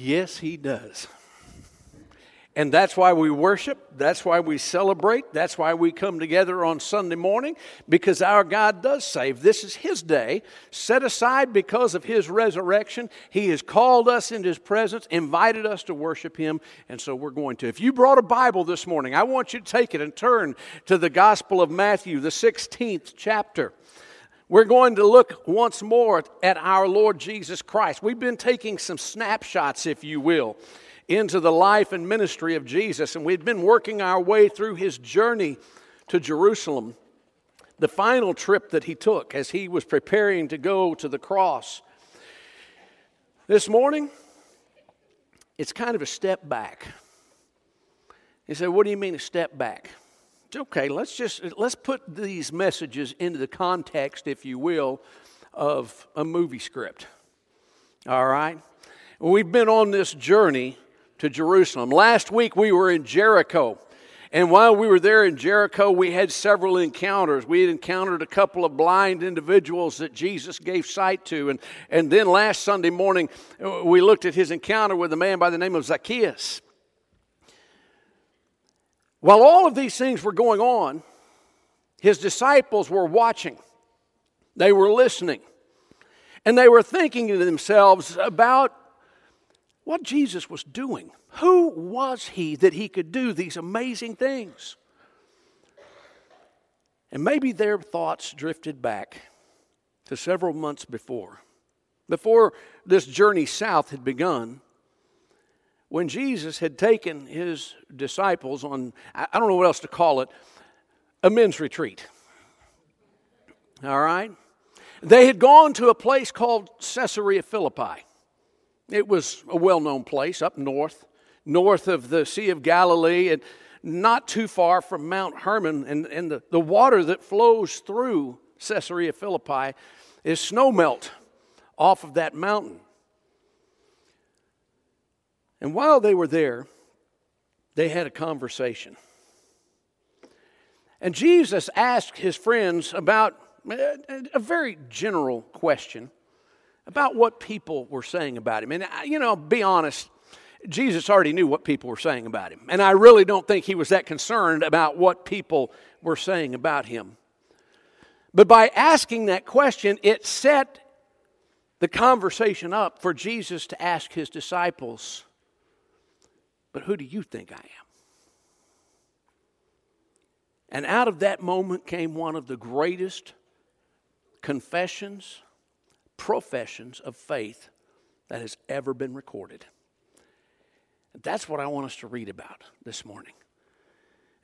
Yes, He does. And that's why we worship. That's why we celebrate. That's why we come together on Sunday morning because our God does save. This is His day, set aside because of His resurrection. He has called us into His presence, invited us to worship Him, and so we're going to. If you brought a Bible this morning, I want you to take it and turn to the Gospel of Matthew, the 16th chapter. We're going to look once more at our Lord Jesus Christ. We've been taking some snapshots, if you will into the life and ministry of Jesus, and we've been working our way through his journey to Jerusalem, the final trip that he took as he was preparing to go to the cross. This morning, it's kind of a step back. You say, What do you mean a step back? Okay, let's just let's put these messages into the context, if you will, of a movie script. All right? We've been on this journey to Jerusalem. Last week we were in Jericho. And while we were there in Jericho, we had several encounters. We had encountered a couple of blind individuals that Jesus gave sight to. And, and then last Sunday morning, uh, we looked at his encounter with a man by the name of Zacchaeus. While all of these things were going on, his disciples were watching, they were listening, and they were thinking to themselves about what Jesus was doing. Who was he that he could do these amazing things? And maybe their thoughts drifted back to several months before, before this journey south had begun, when Jesus had taken his disciples on, I don't know what else to call it, a men's retreat. All right? They had gone to a place called Caesarea Philippi. It was a well known place up north, north of the Sea of Galilee, and not too far from Mount Hermon. And, and the, the water that flows through Caesarea Philippi is snowmelt off of that mountain. And while they were there, they had a conversation. And Jesus asked his friends about eh, a very general question about what people were saying about him. And, you know, be honest, Jesus already knew what people were saying about him. And I really don't think he was that concerned about what people were saying about him. But by asking that question, it set the conversation up for Jesus to ask his disciples, But who do you think I am? And out of that moment came one of the greatest confessions professions of faith that has ever been recorded. That's what I want us to read about this morning.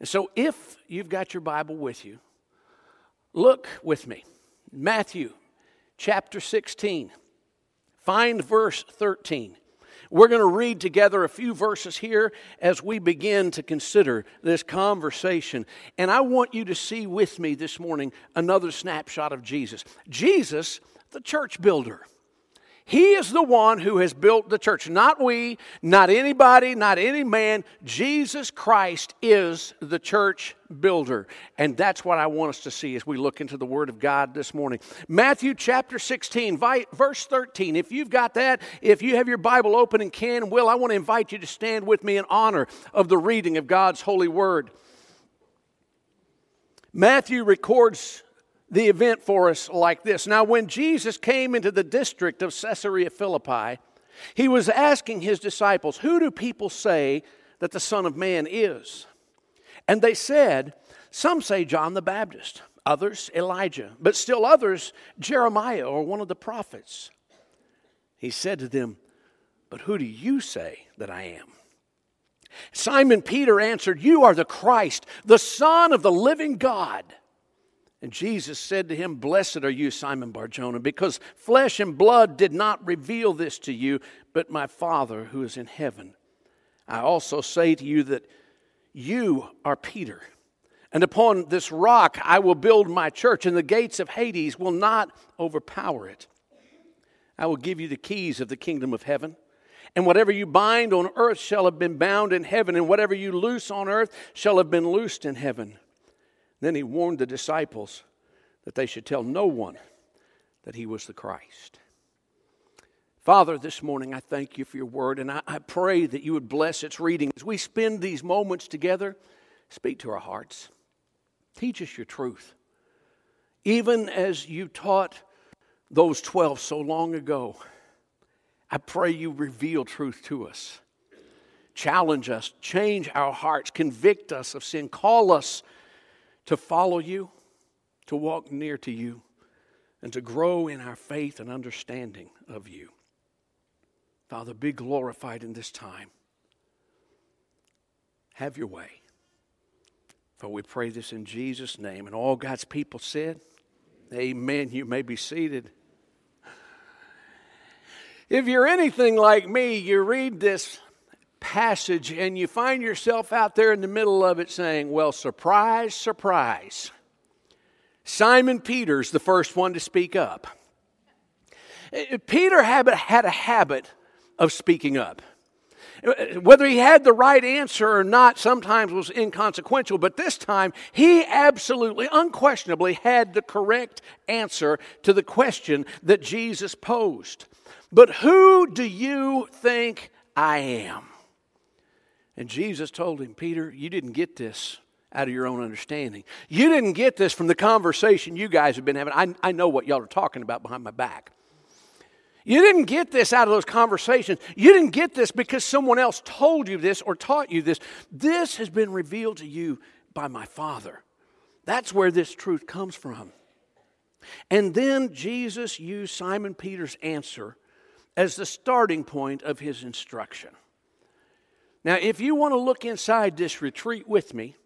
And so, if you've got your Bible with you, look with me. Matthew chapter 16. Find verse 13. We're going to read together a few verses here as we begin to consider this conversation. And I want you to see with me this morning another snapshot of Jesus. Jesus the church builder. He is the one who has built the church. Not we, not anybody, not any man. Jesus Christ is the church builder. And that's what I want us to see as we look into the Word of God this morning. Matthew chapter 16, verse 13. If you've got that, if you have your Bible open and can, and will, I want to invite you to stand with me in honor of the reading of God's holy Word. Matthew records the event for us like this. Now, when Jesus came into the district of Caesarea Philippi, he was asking his disciples, Who do people say that the Son of Man is? And they said, Some say John the Baptist, others Elijah, but still others Jeremiah or one of the prophets. He said to them, But who do you say that I am? Simon Peter answered, You are the Christ, the Son of the living God. And Jesus said to him, Blessed are you, Simon Barjona, because flesh and blood did not reveal this to you, but my Father who is in heaven. I also say to you that you are Peter. And upon this rock I will build my church, and the gates of Hades will not overpower it. I will give you the keys of the kingdom of heaven. And whatever you bind on earth shall have been bound in heaven, and whatever you loose on earth shall have been loosed in heaven. Then he warned the disciples that they should tell no one that he was the Christ. Father, this morning I thank you for your word, and I, I, pray that you would bless its reading. As we spend these moments together, speak to our hearts. Teach us your truth. Even as you taught those 12 so long ago, I pray you reveal truth to us. Challenge us, change our hearts, convict us of sin, call us to follow you, to walk near to you, and to grow in our faith and understanding of you. Father, be glorified in this time. Have your way. For we pray this in Jesus' name. And all God's people said, Amen. You may be seated. If you're anything like me, you read this passage and you find yourself out there in the middle of it saying, Well, surprise, surprise. Simon Peter's the first one to speak up. Eh, eh, Peter had a habit of speaking up. Eh, whether he had the right answer or not sometimes was inconsequential, but this time he absolutely, unquestionably had the correct answer to the question that Jesus posed. But who do you think I am? And Jesus told him, Peter, you didn't get this out of your own understanding. You didn't get this from the conversation you guys have been having. I, I know what y'all are talking about behind my back. You didn't get this out of those conversations. You didn't get this because someone else told you this or taught you this. This has been revealed to you by my Father. That's where this truth comes from. And then Jesus used Simon Peter's answer as the starting point of his instruction. Now, if you want to look inside this retreat with me,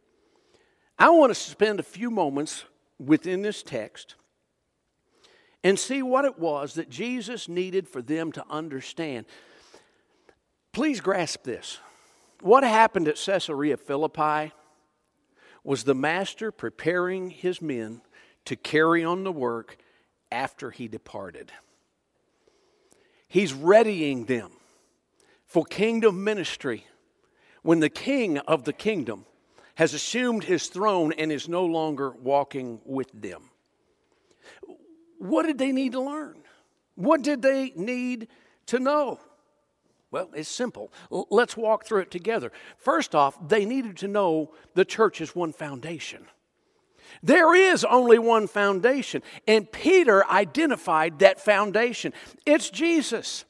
I want to spend a few moments within this text and see what it was that Jesus needed for them to understand. Please grasp this. What happened at Caesarea Philippi was the master preparing his men to carry on the work after he departed. He's readying them for kingdom ministry when the king of the kingdom has assumed his throne and is no longer walking with them. What did they need to learn? What did they need to know? Well, it's simple. let's walk through it together. First off, they needed to know the church is one foundation. There is only one foundation, and Peter identified that foundation. It's Jesus.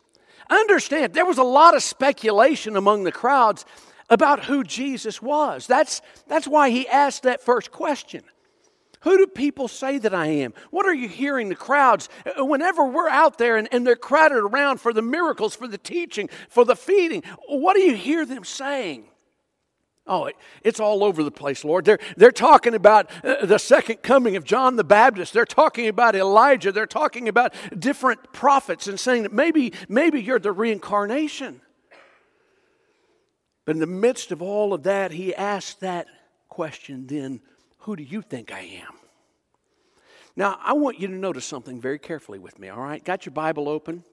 Understand, there was a lot of speculation among the crowds about who Jesus was. That's, that's why he asked that first question. Who do people say that I am? What are you hearing the crowds? Uh, whenever we're out there and, and they're crowded around for the miracles, for the teaching, for the feeding, what do you hear them saying? Oh, it's all over the place, Lord. They're, they're talking about uh, the second coming of John the Baptist. They're talking about Elijah. They're talking about different prophets and saying that maybe, maybe you're the reincarnation. But in the midst of all of that, he asked that question then who do you think I am? Now, I want you to notice something very carefully with me, all right? Got your Bible open?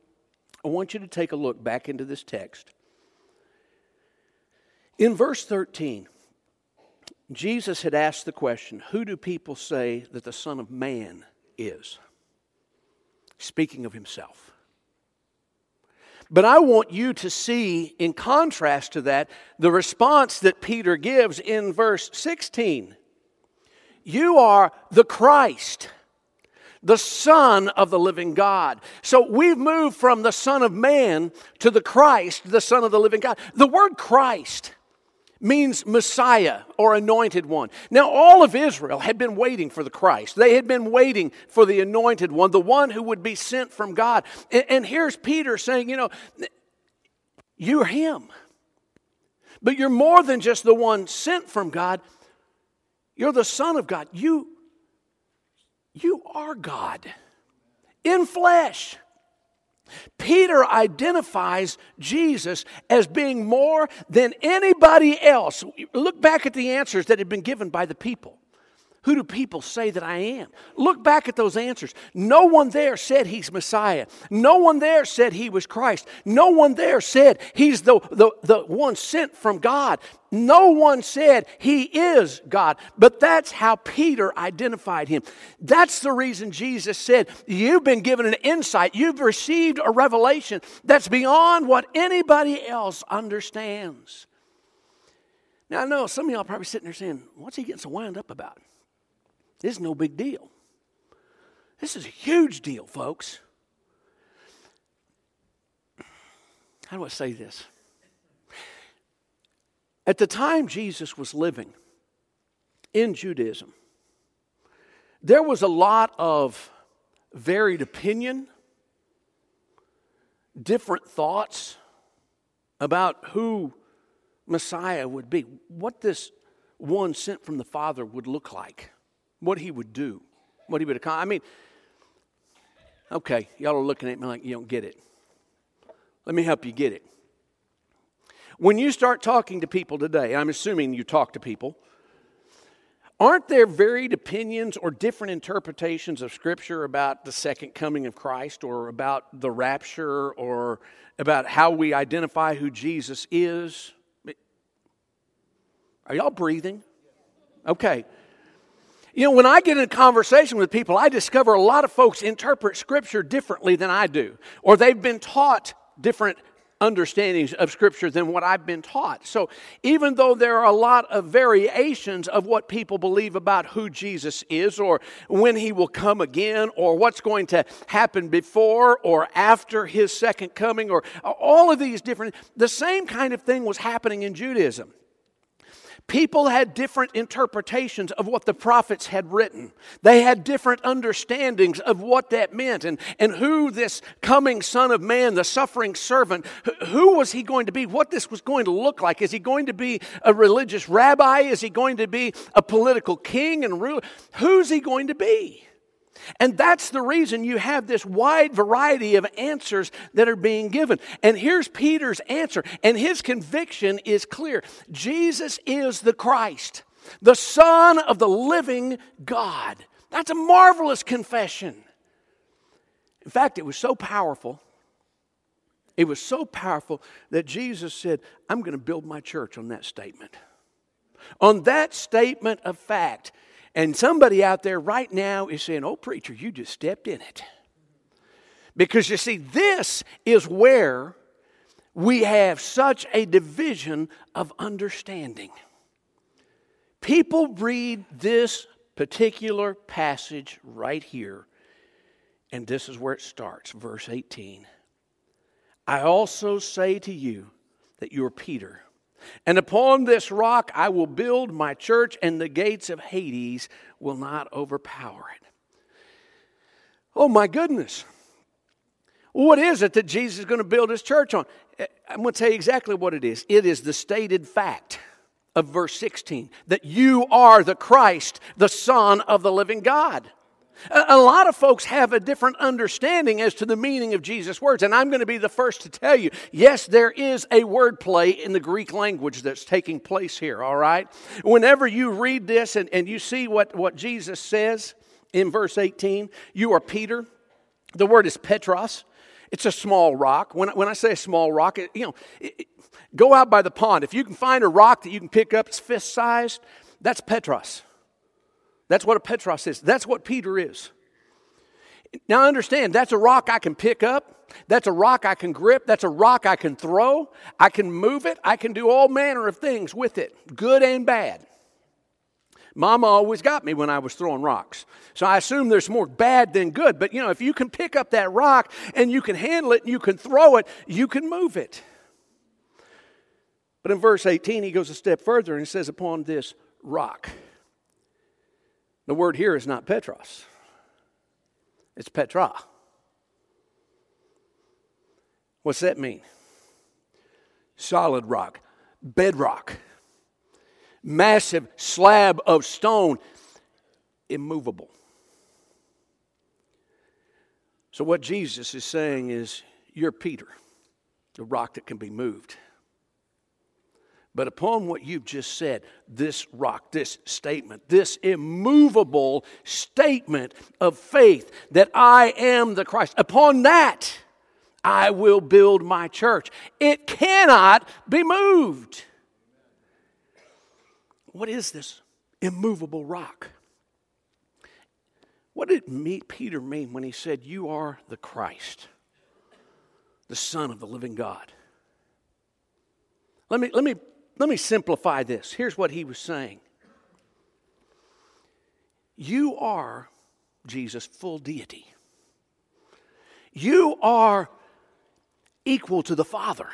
I want you to take a look back into this text. In verse 13, Jesus had asked the question Who do people say that the Son of Man is? Speaking of himself. But I want you to see, in contrast to that, the response that Peter gives in verse 16. You are the Christ, the Son of the living God. So we've moved from the Son of Man to the Christ, the Son of the living God. The word Christ means Messiah or anointed one. Now, all of Israel had been waiting for the Christ. They had been waiting for the anointed one, the one who would be sent from God. And, and here's Peter saying, you know, you're him. But you're more than just the one sent from God. You're the Son of God. You, you are God in flesh. Peter identifies Jesus as being more than anybody else. Look back at the answers that had been given by the people. Who do people say that I am? Look back at those answers. No one there said he's Messiah. No one there said he was Christ. No one there said he's the, the, the one sent from God. No one said he is God. But that's how Peter identified him. That's the reason Jesus said, You've been given an insight, you've received a revelation that's beyond what anybody else understands. Now, I know some of y'all probably sitting there saying, What's he getting so wound up about? This is no big deal. This is a huge deal, folks. How do I say this? At the time Jesus was living in Judaism, there was a lot of varied opinion, different thoughts about who Messiah would be, what this one sent from the Father would look like what he would do, what he would accomplish. I mean, okay, y'all are looking at me like you don't get it. Let me help you get it. When you start talking to people today, I'm assuming you talk to people, aren't there varied opinions or different interpretations of Scripture about the second coming of Christ or about the rapture or about how we identify who Jesus is? Are y'all breathing? Okay. You know, when I get in a conversation with people, I discover a lot of folks interpret Scripture differently than I do, or they've been taught different understandings of Scripture than what I've been taught. So, even though there are a lot of variations of what people believe about who Jesus is, or when he will come again, or what's going to happen before or after his second coming, or all of these different, the same kind of thing was happening in Judaism. People had different interpretations of what the prophets had written. They had different understandings of what that meant and, and who this coming Son of Man, the suffering servant, who was he going to be? What this was going to look like? Is he going to be a religious rabbi? Is he going to be a political king and ruler? Who's he going to be? And that's the reason you have this wide variety of answers that are being given. And here's Peter's answer, and his conviction is clear Jesus is the Christ, the Son of the living God. That's a marvelous confession. In fact, it was so powerful. It was so powerful that Jesus said, I'm going to build my church on that statement. On that statement of fact, and somebody out there right now is saying, Oh, preacher, you just stepped in it. Because you see, this is where we have such a division of understanding. People read this particular passage right here, and this is where it starts, verse 18. I also say to you that you are Peter and upon this rock I will build my church, and the gates of Hades will not overpower it. Oh my goodness. What is it that Jesus is going to build his church on? Eh, I'm going to tell you exactly what it is. It is the stated fact of verse 16 that you are the Christ, the Son of the living God. A lot of folks have a different understanding as to the meaning of Jesus' words, and I'm going to be the first to tell you yes, there is a wordplay in the Greek language that's taking place here, all right? Whenever you read this and, and you see what, what Jesus says in verse 18, you are Peter. The word is Petros. It's a small rock. When, when I say a small rock, it, you know, it, go out by the pond. If you can find a rock that you can pick up, it's fist sized, that's Petros. That's what a Petros is. That's what Peter is. Now understand, that's a rock I can pick up. That's a rock I can grip. That's a rock I can throw. I can move it. I can do all manner of things with it, good and bad. Mama always got me when I was throwing rocks. So I assume there's more bad than good. But you know, if you can pick up that rock and you can handle it and you can throw it, you can move it. But in verse 18, he goes a step further and he says, Upon this rock. The word here is not Petros, it's Petra. What's that mean? Solid rock, bedrock, massive slab of stone, immovable. So, what Jesus is saying is, You're Peter, the rock that can be moved. But upon what you've just said, this rock, this statement, this immovable statement of faith that I am the Christ, upon that I will build my church. It cannot be moved. What is this immovable rock? What did Peter mean when he said, You are the Christ, the Son of the living God? Let me, let me let me simplify this. Here's what he was saying You are Jesus' full deity, you are equal to the Father.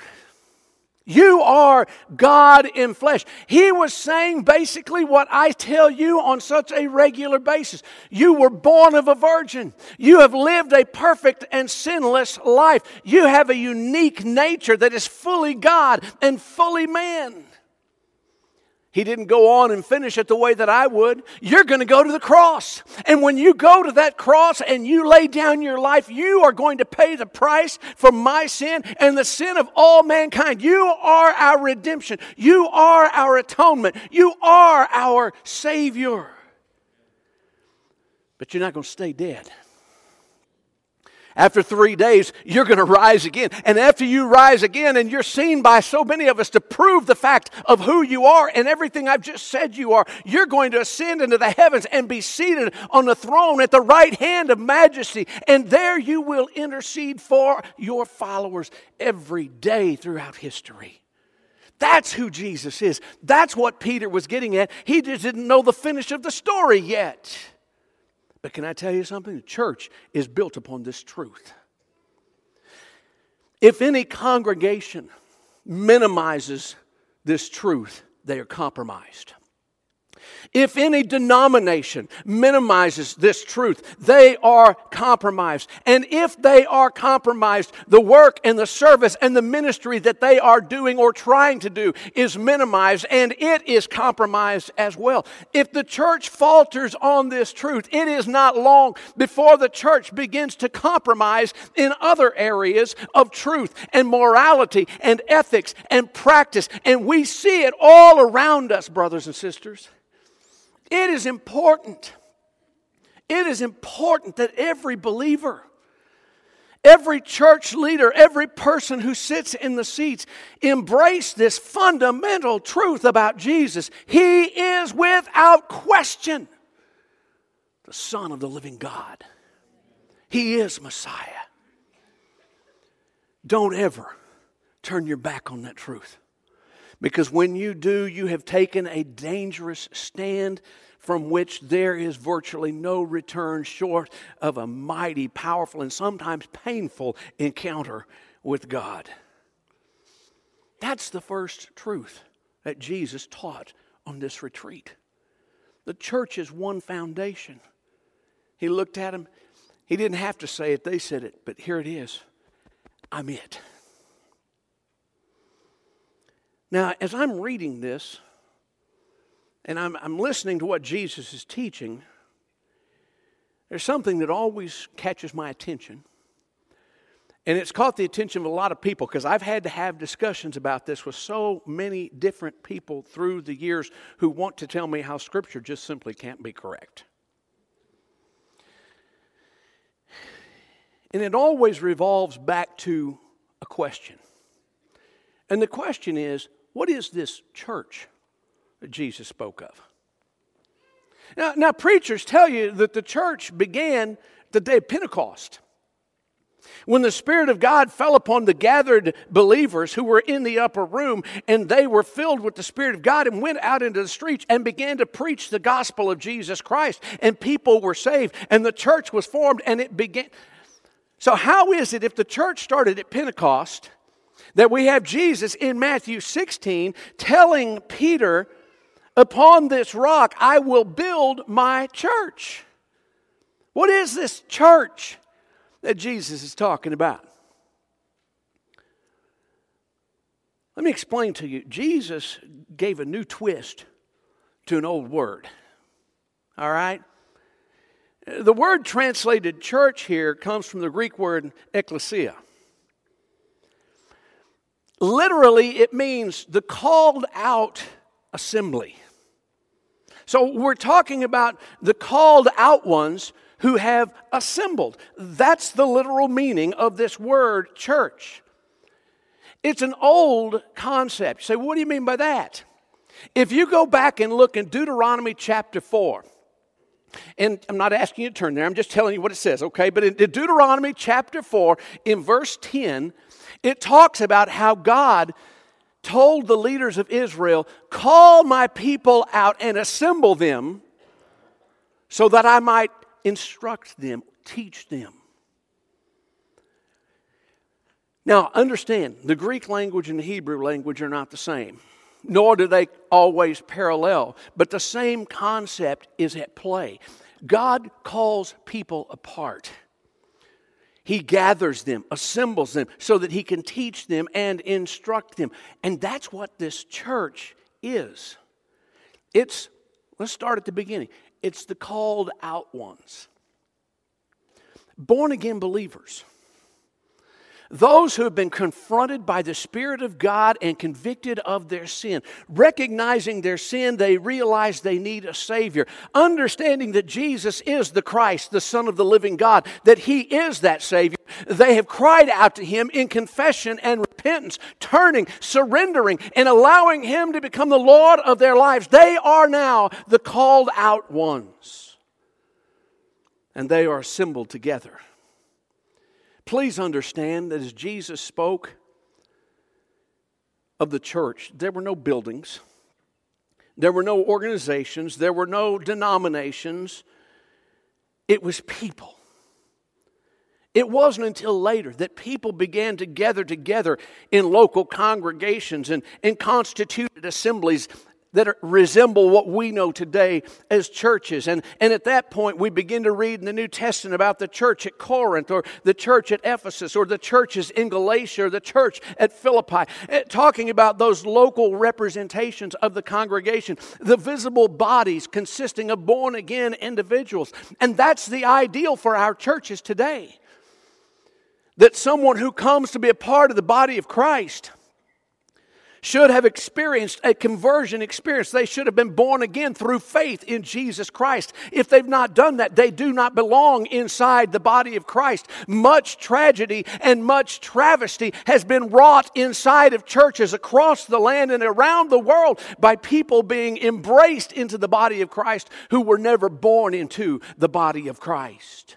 You are God in flesh. He was saying basically what I tell you on such a regular basis. You were born of a virgin. You have lived a perfect and sinless life. You have a unique nature that is fully God and fully man. He didn't go on and finish it the way that I would. You're going to go to the cross. And when you go to that cross and you lay down your life, you are going to pay the price for my sin and the sin of all mankind. You are our redemption. You are our atonement. You are our Savior. But you're not going to stay dead. After three days, you're going to rise again. And after you rise again, and you're seen by so many of us to prove the fact of who you are and everything I've just said you are, you're going to ascend into the heavens and be seated on the throne at the right hand of majesty. And there you will intercede for your followers every day throughout history. That's who Jesus is. That's what Peter was getting at. He just didn't know the finish of the story yet. But can I tell you something? The church is built upon this truth. If any congregation minimizes this truth, they are compromised. If any denomination minimizes this truth, they are compromised. And if they are compromised, the work and the service and the ministry that they are doing or trying to do is minimized and it is compromised as well. If the church falters on this truth, it is not long before the church begins to compromise in other areas of truth and morality and ethics and practice. And we see it all around us, brothers and sisters. It is important. It is important that every believer, every church leader, every person who sits in the seats embrace this fundamental truth about Jesus. He is without question the Son of the living God. He is Messiah. Don't ever turn your back on that truth. Because when you do, you have taken a dangerous stand from which there is virtually no return short of a mighty, powerful, and sometimes painful encounter with God. That's the first truth that Jesus taught on this retreat. The church is one foundation. He looked at him. He didn't have to say it, they said it, but here it is I'm it. Now, as I'm reading this, and I'm, I'm listening to what Jesus is teaching, there's something that always catches my attention. And it's caught the attention of a lot of people because I've had to have discussions about this with so many different people through the years who want to tell me how Scripture just simply can't be correct. And it always revolves back to a question. And the question is what is this church that Jesus spoke of? Now, now, preachers tell you that the church began the day of Pentecost. When the Spirit of God fell upon the gathered believers who were in the upper room, and they were filled with the Spirit of God and went out into the streets and began to preach the gospel of Jesus Christ, and people were saved, and the church was formed, and it began. So, how is it if the church started at Pentecost that we have Jesus in Matthew 16 telling Peter, Upon this rock I will build my church. What is this church that Jesus is talking about? Let me explain to you. Jesus gave a new twist to an old word. All right? The word translated church here comes from the Greek word ecclesia. Literally, it means the called out assembly. So we're talking about the called out ones who have assembled. That's the literal meaning of this word church. It's an old concept. Say, what do you mean by that? If you go back and look in Deuteronomy chapter 4, and I'm not asking you to turn there, I'm just telling you what it says, okay? But in Deuteronomy chapter 4, in verse 10, it talks about how God told the leaders of Israel, Call my people out and assemble them so that I might instruct them, teach them. Now, understand, the Greek language and the Hebrew language are not the same, nor do they always parallel, but the same concept is at play. God calls people apart. He gathers them, assembles them, so that he can teach them and instruct them. And that's what this church is. It's, let's start at the beginning, it's the called out ones, born again believers. Those who have been confronted by the Spirit of God and convicted of their sin, recognizing their sin, they realize they need a Savior. Understanding that Jesus is the Christ, the Son of the living God, that He is that Savior, they have cried out to Him in confession and repentance, turning, surrendering, and allowing Him to become the Lord of their lives. They are now the called out ones. And they are assembled together. Please understand that as Jesus spoke of the church, there were no buildings, there were no organizations, there were no denominations. It was people. It wasn't until later that people began to gather together in local congregations and, and constituted assemblies that resemble what we know today as churches. And, and at that point, we begin to read in the New Testament about the church at Corinth, or the church at Ephesus, or the churches in Galatia, or the church at Philippi, eh, talking about those local representations of the congregation, the visible bodies consisting of born again individuals. And that's the ideal for our churches today. That someone who comes to be a part of the body of Christ should have experienced a conversion experience. They should have been born again through faith in Jesus Christ. If they've not done that, they do not belong inside the body of Christ. Much tragedy and much travesty has been wrought inside of churches across the land and around the world by people being embraced into the body of Christ who were never born into the body of Christ.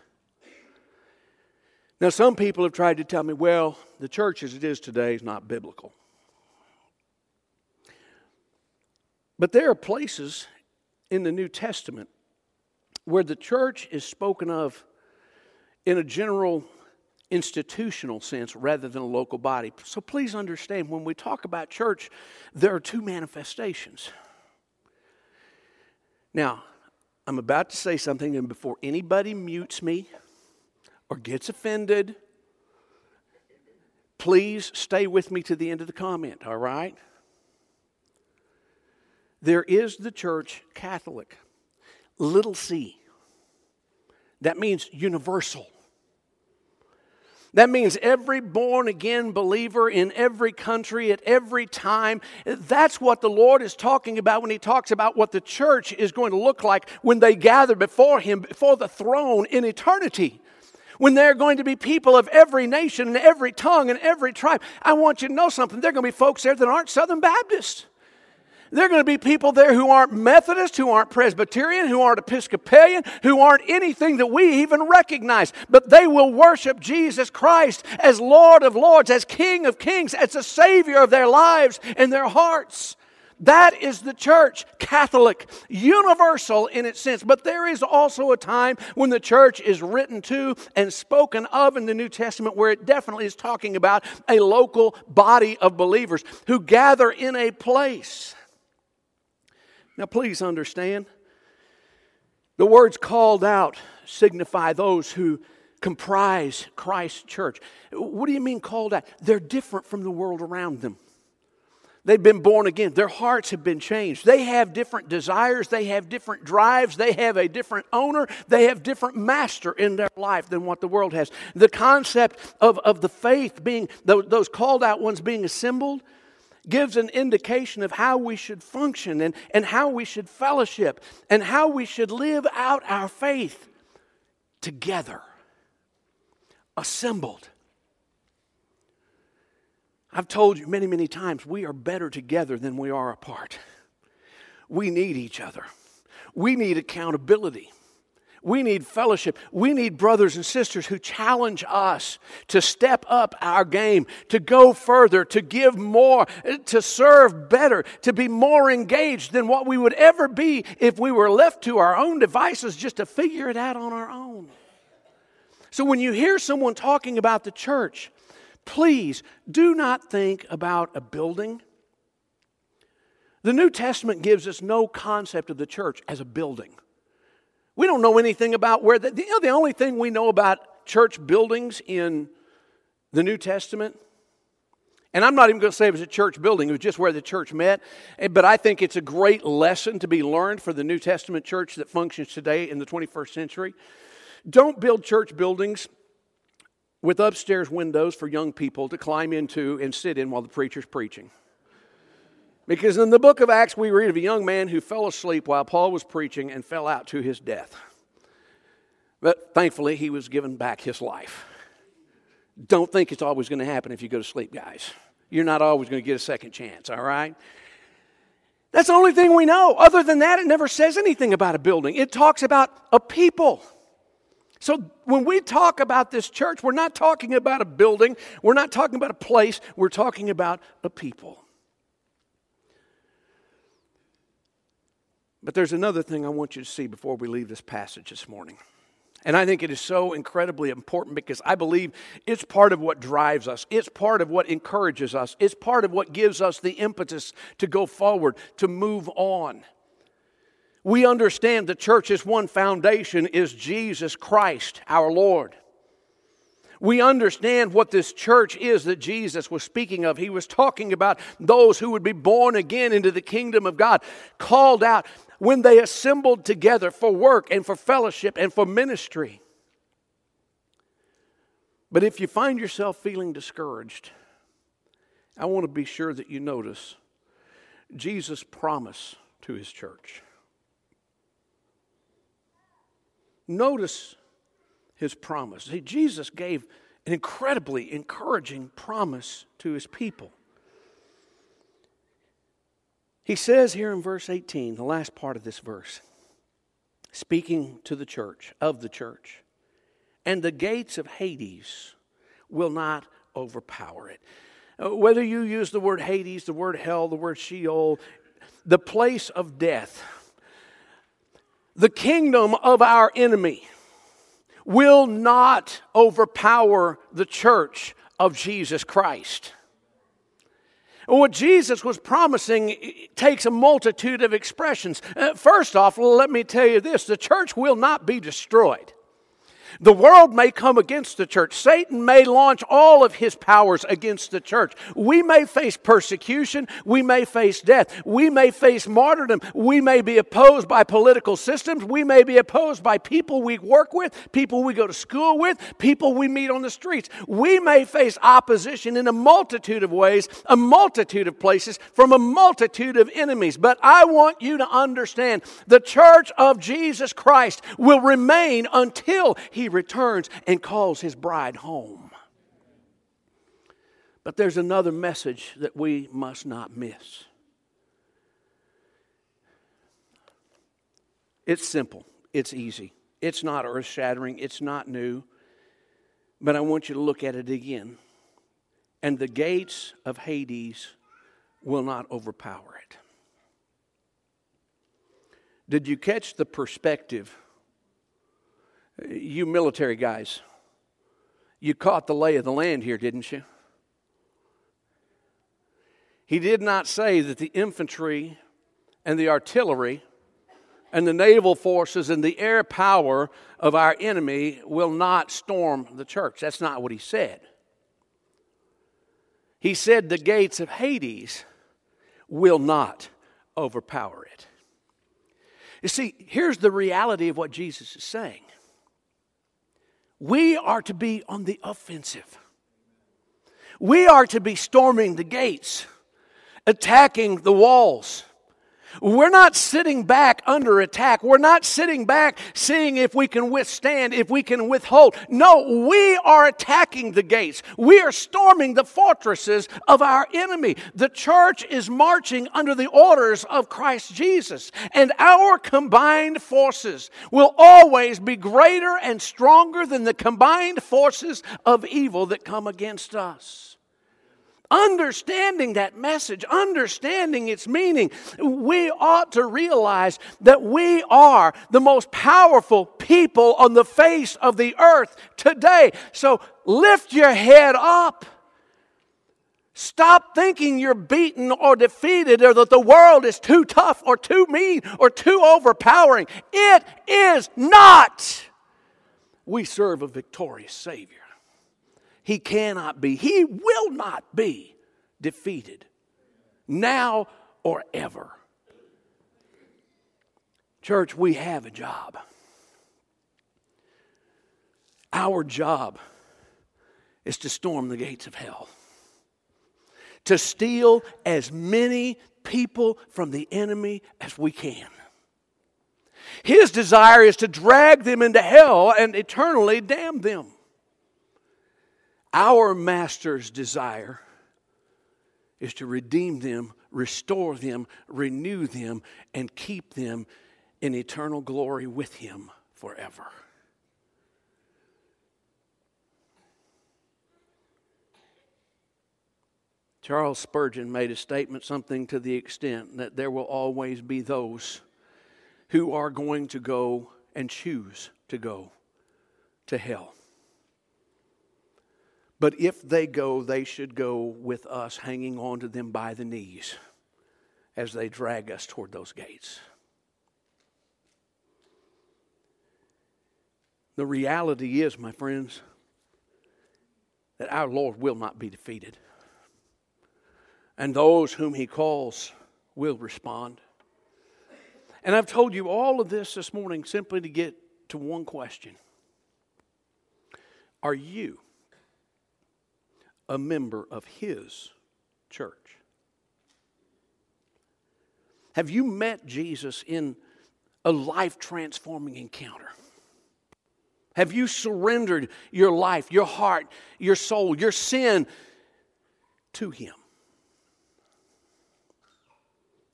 Now, some people have tried to tell me, well, the church as it is today is not biblical. But there are places in the New Testament where the church is spoken of in a general institutional sense rather than a local body. So please understand when we talk about church, there are two manifestations. Now, I'm about to say something, and before anybody mutes me or gets offended, please stay with me to the end of the comment, all right? There is the church Catholic, little c. That means universal. That means every born again believer in every country at every time. That's what the Lord is talking about when He talks about what the church is going to look like when they gather before Him, before the throne in eternity. When there are going to be people of every nation and every tongue and every tribe. I want you to know something. There are going to be folks there that aren't Southern Baptists. There are going to be people there who aren't Methodist, who aren't Presbyterian, who aren't Episcopalian, who aren't anything that we even recognize. But they will worship Jesus Christ as Lord of Lords, as King of Kings, as the Savior of their lives and their hearts. That is the church, Catholic, universal in its sense. But there is also a time when the church is written to and spoken of in the New Testament where it definitely is talking about a local body of believers who gather in a place. Now, please understand the words called out signify those who comprise Christ's church. What do you mean called out? They're different from the world around them. They've been born again. Their hearts have been changed. They have different desires. They have different drives. They have a different owner. They have different master in their life than what the world has. The concept of, of the faith being, those called out ones being assembled, gives an indication of how we should function and, and how we should fellowship and how we should live out our faith together, assembled. I've told you many, many times we are better together than we are apart. We need each other. We need accountability. We need fellowship. We need brothers and sisters who challenge us to step up our game, to go further, to give more, to serve better, to be more engaged than what we would ever be if we were left to our own devices just to figure it out on our own. So when you hear someone talking about the church, please do not think about a building. The New Testament gives us no concept of the church as a building. We don't know anything about where the, you know, the only thing we know about church buildings in the New Testament, and I'm not even going to say it was a church building, it was just where the church met. Eh, but I think it's a great lesson to be learned for the New Testament church that functions today in the 21st century. Don't build church buildings with upstairs windows for young people to climb into and sit in while the preacher's preaching. Because in the book of Acts, we read of a young man who fell asleep while Paul was preaching and fell out to his death. But thankfully, he was given back his life. Don't think it's always going to happen if you go to sleep, guys. You're not always going to get a second chance, all right? That's the only thing we know. Other than that, it never says anything about a building, it talks about a people. So when we talk about this church, we're not talking about a building, we're not talking about a place, we're talking about a people. But there's another thing I want you to see before we leave this passage this morning. And I think it is so incredibly important because I believe it's part of what drives us. It's part of what encourages us. It's part of what gives us the impetus to go forward, to move on. We understand the church's one foundation is Jesus Christ, our Lord. We understand what this church is that Jesus was speaking of. He was talking about those who would be born again into the kingdom of God, called out when they assembled together for work and for fellowship and for ministry. But if you find yourself feeling discouraged, I want to be sure that you notice Jesus' promise to his church. Notice his promise. See, Jesus gave an incredibly encouraging promise to his people. He says here in verse 18, the last part of this verse, speaking to the church, of the church, and the gates of Hades will not overpower it. Uh, whether you use the word Hades, the word hell, the word Sheol, the place of death, the kingdom of our enemy will not overpower the church of Jesus Christ. What Jesus was promising takes a multitude of expressions. Uh, first off, let me tell you this the church will not be destroyed. The world may come against the church. Satan may launch all of his powers against the church. We may face persecution. We may face death. We may face martyrdom. We may be opposed by political systems. We may be opposed by people we work with, people we go to school with, people we meet on the streets. We may face opposition in a multitude of ways, a multitude of places, from a multitude of enemies. But I want you to understand the church of Jesus Christ will remain until he he returns and calls his bride home. But there's another message that we must not miss. It's simple, it's easy, it's not earth shattering, it's not new. But I want you to look at it again. And the gates of Hades will not overpower it. Did you catch the perspective you military guys, you caught the lay of the land here, didn't you? He did not say that the infantry and the artillery and the naval forces and the air power of our enemy will not storm the church. That's not what he said. He said the gates of Hades will not overpower it. You see, here's the reality of what Jesus is saying we are to be on the offensive, we are to be storming the gates, attacking the walls we're not sitting back under attack. We're not sitting back seeing if we can withstand, if we can withhold. No, we are attacking the gates. We are storming the fortresses of our enemy. The church is marching under the orders of Christ Jesus. And our combined forces will always be greater and stronger than the combined forces of evil that come against us understanding that message, understanding its meaning, we ought to realize that we are the most powerful people on the face of the earth today. So lift your head up. Stop thinking you're beaten or defeated or that the world is too tough or too mean or too overpowering. It is not. We serve a victorious Savior. He cannot be, he will not be defeated now or ever. Church, we have a job. Our job is to storm the gates of hell, to steal as many people from the enemy as we can. His desire is to drag them into hell and eternally damn them. Our master's desire is to redeem them, restore them, renew them, and keep them in eternal glory with him forever. Charles Spurgeon made a statement, something to the extent that there will always be those who are going to go and choose to go to hell. But if they go, they should go with us, hanging on to them by the knees as they drag us toward those gates. The reality is, my friends, that our Lord will not be defeated. And those whom He calls will respond. And I've told you all of this this morning simply to get to one question Are you a member of His church? Have you met Jesus in a life transforming encounter? Have you surrendered your life, your heart, your soul, your sin to Him?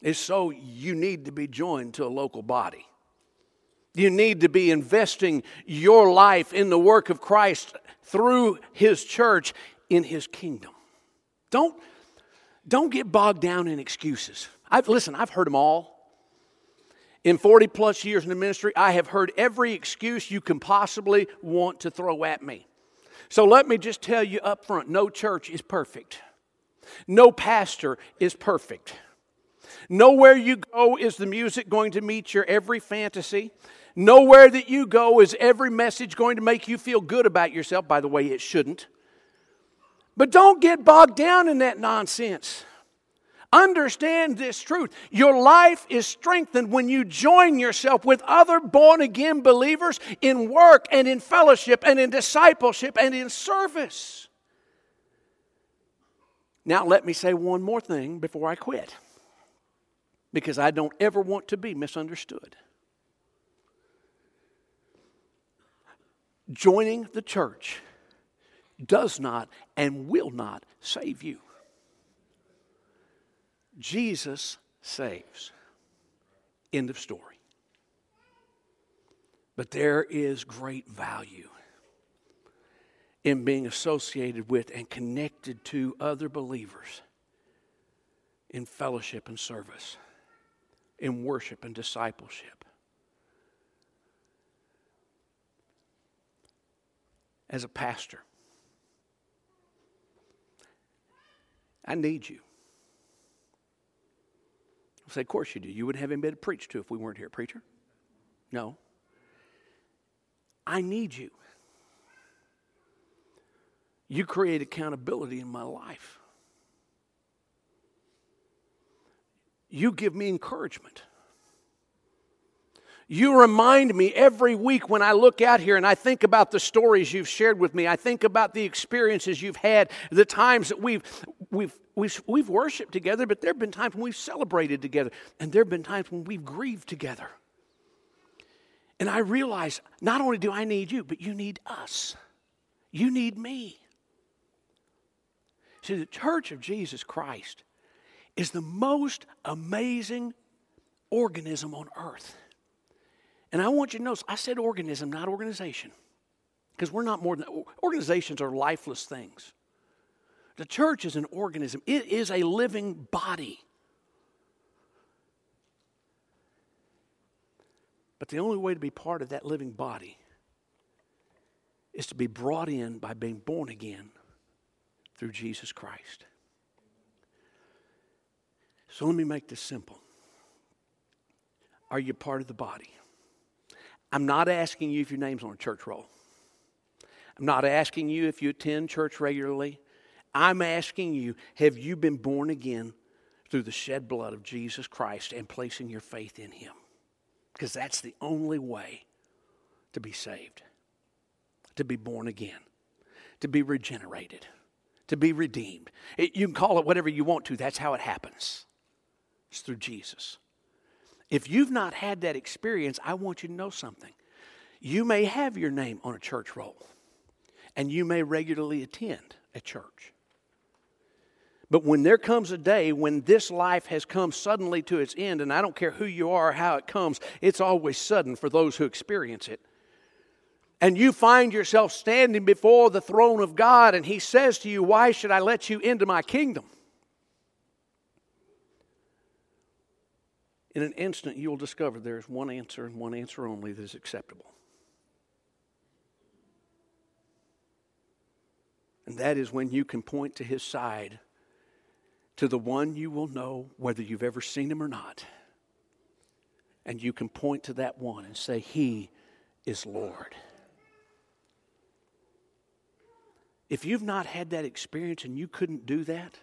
If so, you need to be joined to a local body. You need to be investing your life in the work of Christ through His church in his kingdom. Don't, don't get bogged down in excuses. I've, listen, I've heard them all. In 40 plus years in the ministry, I have heard every excuse you can possibly want to throw at me. So let me just tell you up front no church is perfect, no pastor is perfect. Nowhere you go is the music going to meet your every fantasy. Nowhere that you go is every message going to make you feel good about yourself. By the way, it shouldn't. But don't get bogged down in that nonsense. Understand this truth. Your life is strengthened when you join yourself with other born again believers in work and in fellowship and in discipleship and in service. Now, let me say one more thing before I quit, because I don't ever want to be misunderstood. Joining the church does not and will not save you. Jesus saves. End of story. But there is great value in being associated with and connected to other believers in fellowship and service, in worship and discipleship. As a pastor, I need you. I'll say, Of course you do. You wouldn't have anybody to preach to if we weren't here, preacher. No. I need you. You create accountability in my life. you give me encouragement. You remind me every week when I look out here and I think about the stories you've shared with me. I think about the experiences you've had, the times that we've, we've, we've, we've worshiped together, but there have been times when we've celebrated together, and there have been times when we've grieved together. And I realize not only do I need you, but you need us. You need me. See, the church of Jesus Christ is the most amazing organism on earth. And I want you to notice I said organism, not organization. Because we're not more than organizations are lifeless things. The church is an organism, it is a living body. But the only way to be part of that living body is to be brought in by being born again through Jesus Christ. So let me make this simple. Are you part of the body? I'm not asking you if your name's on a church roll. I'm not asking you if you attend church regularly. I'm asking you, have you been born again through the shed blood of Jesus Christ and placing your faith in Him? Because that's the only way to be saved, to be born again, to be regenerated, to be redeemed. It, you can call it whatever you want to, that's how it happens. It's through Jesus. If you've not had that experience, I want you to know something. You may have your name on a church roll, and you may regularly attend a church. But when there comes a day when this life has come suddenly to its end, and I don't care who you are or how it comes, it's always sudden for those who experience it. And you find yourself standing before the throne of God, and He says to you, Why should I let you into my kingdom? in an instant you will discover there is one answer and one answer only that is acceptable. And that is when you can point to his side to the one you will know whether you've ever seen him or not. And you can point to that one and say, He is Lord. If you've not had that experience and you couldn't do that,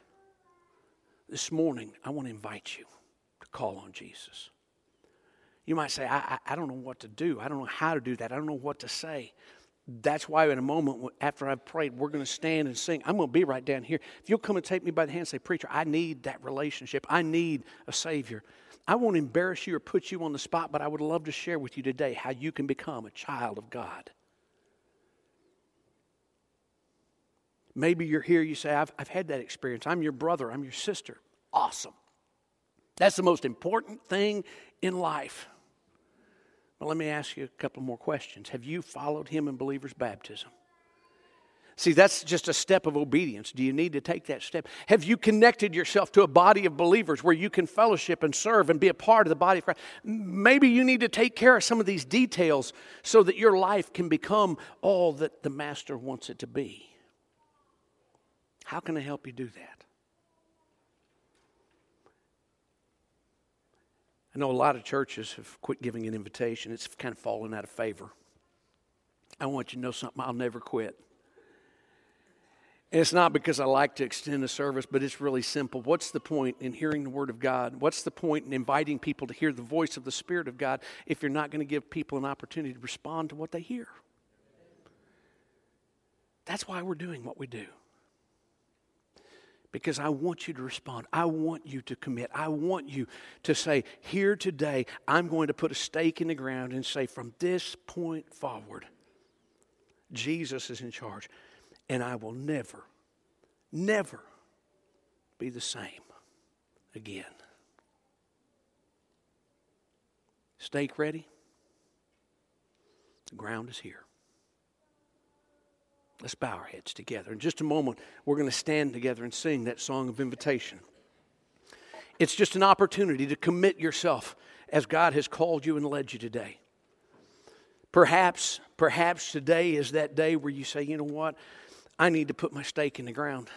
this morning I want to invite you to call on Jesus. You might say, I, I, I, don't know what to do. I don't know how to do that. I don't know what to say. That's why, in a moment after I've prayed, we're going to stand and sing. I'm going to be right down here. If you'll come and take me by the hand and say, Preacher, I need that relationship. I need a Savior. I won't embarrass you or put you on the spot, but I would love to share with you today how you can become a child of God. Maybe you're here, you say, I've, I've had that experience. I'm your brother, I'm your sister. Awesome. That's the most important thing in life. But let me ask you a couple more questions. Have you followed him in believer's baptism? See, that's just a step of obedience. Do you need to take that step? Have you connected yourself to a body of believers where you can fellowship and serve and be a part of the body of Christ? Maybe you need to take care of some of these details so that your life can become all that the Master wants it to be. How can I help you do that? I know a lot of churches have quit giving an invitation. It's kind of fallen out of favor. I want you to know something. I'll never quit. And it's not because I like to extend the service, but it's really simple. What's the point in hearing the Word of God? What's the point in inviting people to hear the voice of the Spirit of God if you're not going to give people an opportunity to respond to what they hear? That's why we're doing what we do because I want you to respond. I want you to commit. I want you to say, Here today, I'm going to put a stake in the ground and say, From this point forward, Jesus is in charge. And I will never, never be the same again. Stake ready? The ground is here. Let's bow our heads together. In just a moment, we're going to stand together and sing that song of invitation. It's just an opportunity to commit yourself as God has called you and led you today. Perhaps, perhaps today is that day where you say, you know what? I need to put my stake in the ground.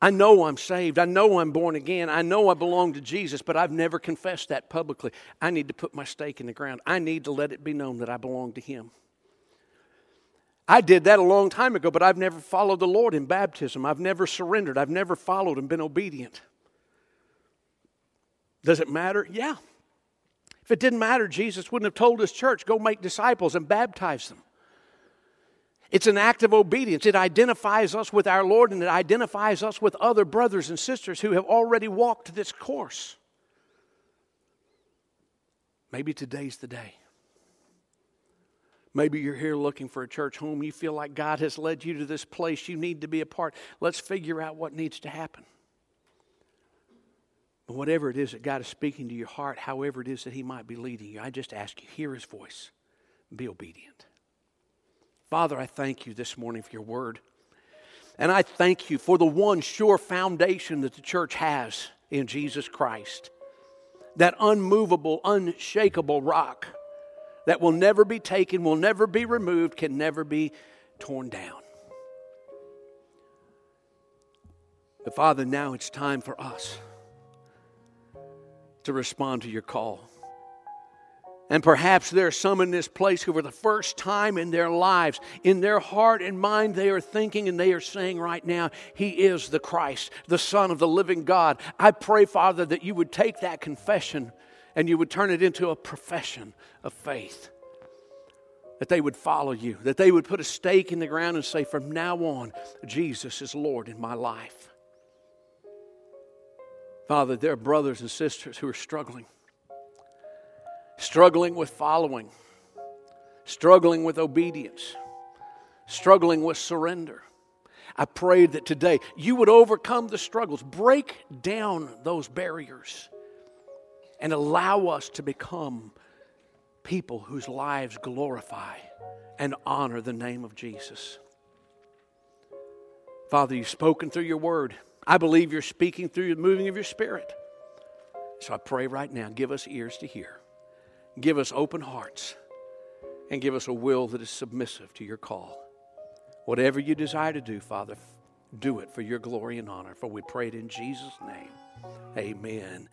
I know I'm saved. I know I'm born again. I know I belong to Jesus, but I've never confessed that publicly. I need to put my stake in the ground. I need to let it be known that I belong to Him. I did that a long time ago, but I've never followed the Lord in baptism. I've never surrendered. I've never followed and been obedient. Does it matter? Yeah. If it didn't matter, Jesus wouldn't have told his church, go make disciples and baptize them. It's an act of obedience. It identifies us with our Lord and it identifies us with other brothers and sisters who have already walked this course. Maybe today's the day. Maybe you're here looking for a church home. You feel like God has led you to this place. You need to be a part. Let's figure out what needs to happen. But whatever it is that God is speaking to your heart, however it is that He might be leading you, I just ask you, hear His voice. Be obedient. Father, I thank you this morning for your word. And I thank you for the one sure foundation that the church has in Jesus Christ. That unmovable, unshakable rock that will never be taken, will never be removed, can never be torn down. But Father, now it's time for us to respond to your call. And perhaps there are some in this place who, for the first time in their lives, in their heart and mind, they are thinking and they are saying right now, He is the Christ, the Son of the living God. I pray, Father, that you would take that confession and you would turn it into a profession of faith. That they would follow you, that they would put a stake in the ground and say, From now on, Jesus is Lord in my life. Father, there are brothers and sisters who are struggling struggling with following, struggling with obedience, struggling with surrender. I pray that today you would overcome the struggles, break down those barriers, and allow us to become people whose lives glorify and honor the name of Jesus. Father, you've spoken through your word. I believe you're speaking through the moving of your spirit. So I pray right now, give us ears to hear. Give us open hearts and give us a will that is submissive to your call. Whatever you desire to do, Father, do it for your glory and honor. For we pray it in Jesus' name. Amen.